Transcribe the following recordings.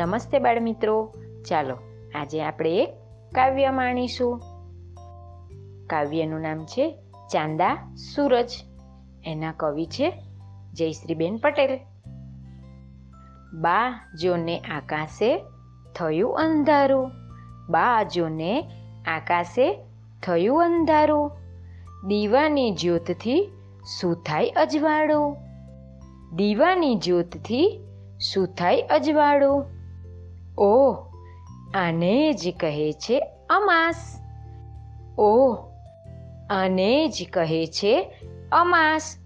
નમસ્તે બાળ મિત્રો ચાલો, આજે આપણે એક કાવ્ય માણીશું. કાવ્યનું નામ છે ચાંદા સૂરજ. એના કવિ છે જયશ્રીબેન પટેલ. બા જોને આકાશે થયું અંધારું. બા જોને આકાશે થયું અંધારું. દીવાની જ્યોતથી શું થાય અજવાળું? દીવાની જ્યોતથી શું થાય અજવાળું? ઓ આને જ કહે છે અમાસ. ઓહ આને જ કહે છે અમાસ.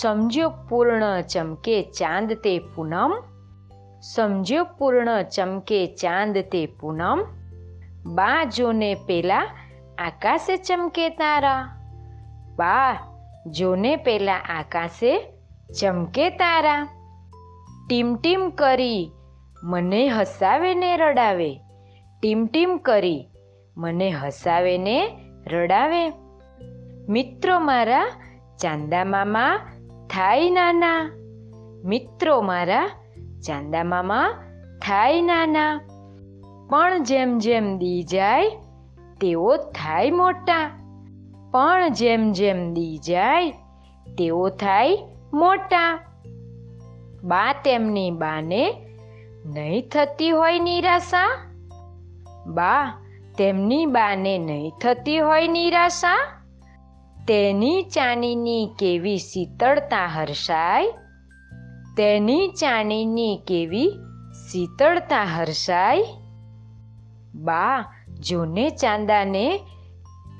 સમજો પૂર્ણ ચમકે ચાંદ તે પૂનમ. સમજો પૂર્ણ ચમકે ચાંદ તે પૂનમ. બા જોને પેલા આકાશે ચમકે તારા. બા, જોને પેલા આકાશે ચમકે તારા. ટીમ ટીમ કરી મને હસાવે ને રડાવે. ટીમ ટીમ કરી. મને હસાવે ને રડાવે. મિત્રો મારા ચાંદા મામા થાય નાના. મિત્રો મારા ચાંદા મામા થાય નાના. પણ જેમ જેમ દી જાય, તેઓ થાય મોટા. પણ જેમ જેમ દી જાય, તેઓ થાય મોટા. બા તેમની બાને નહીં થતી હોય નિરાશા? બા, તેમની બાને નહીં થતી હોય નિરાશા? તેની ચાનીની કેવી શીતળતા હર્ષાય? તેની ચાનીની કેવી શીતળતા હર્ષાય? બા, જોને ચાંદાને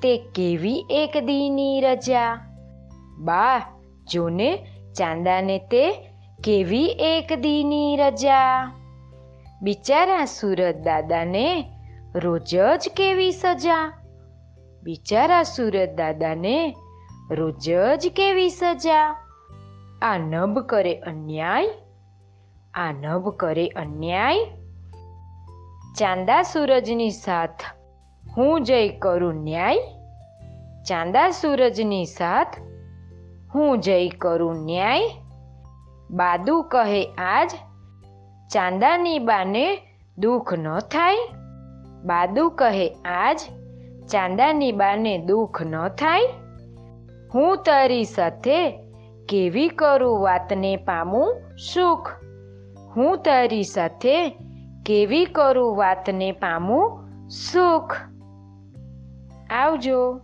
તે કેવી એક દીની રજા? બા, જોને ચાંદાને તે કેવી એક દીની રજા? બિચારા સુરત દાદાને રોજ જ કેવી સજા? બિચારા સુરત દાદાને રોજ જ કેવી સજા? આ નભ કરે અન્યાય? આ નભ કરે અન્યાય? ચાંદા સૂરજની સાથ હું જય કરું ન્યાય? ચાંદા સૂરજની સાથ હું જય કરું ન્યાય? બાદુ કહે આજ ચાંદાની બાને દુઃખ ન થાય? બાદુ કહે, આજ ચાંદાની બાને દુઃખ ન થાય? હું તારી સાથે કેવી કરું વાતને પામું સુખ? હું તારી સાથે કેવી કરું વાતને પામું સુખ? આવજો.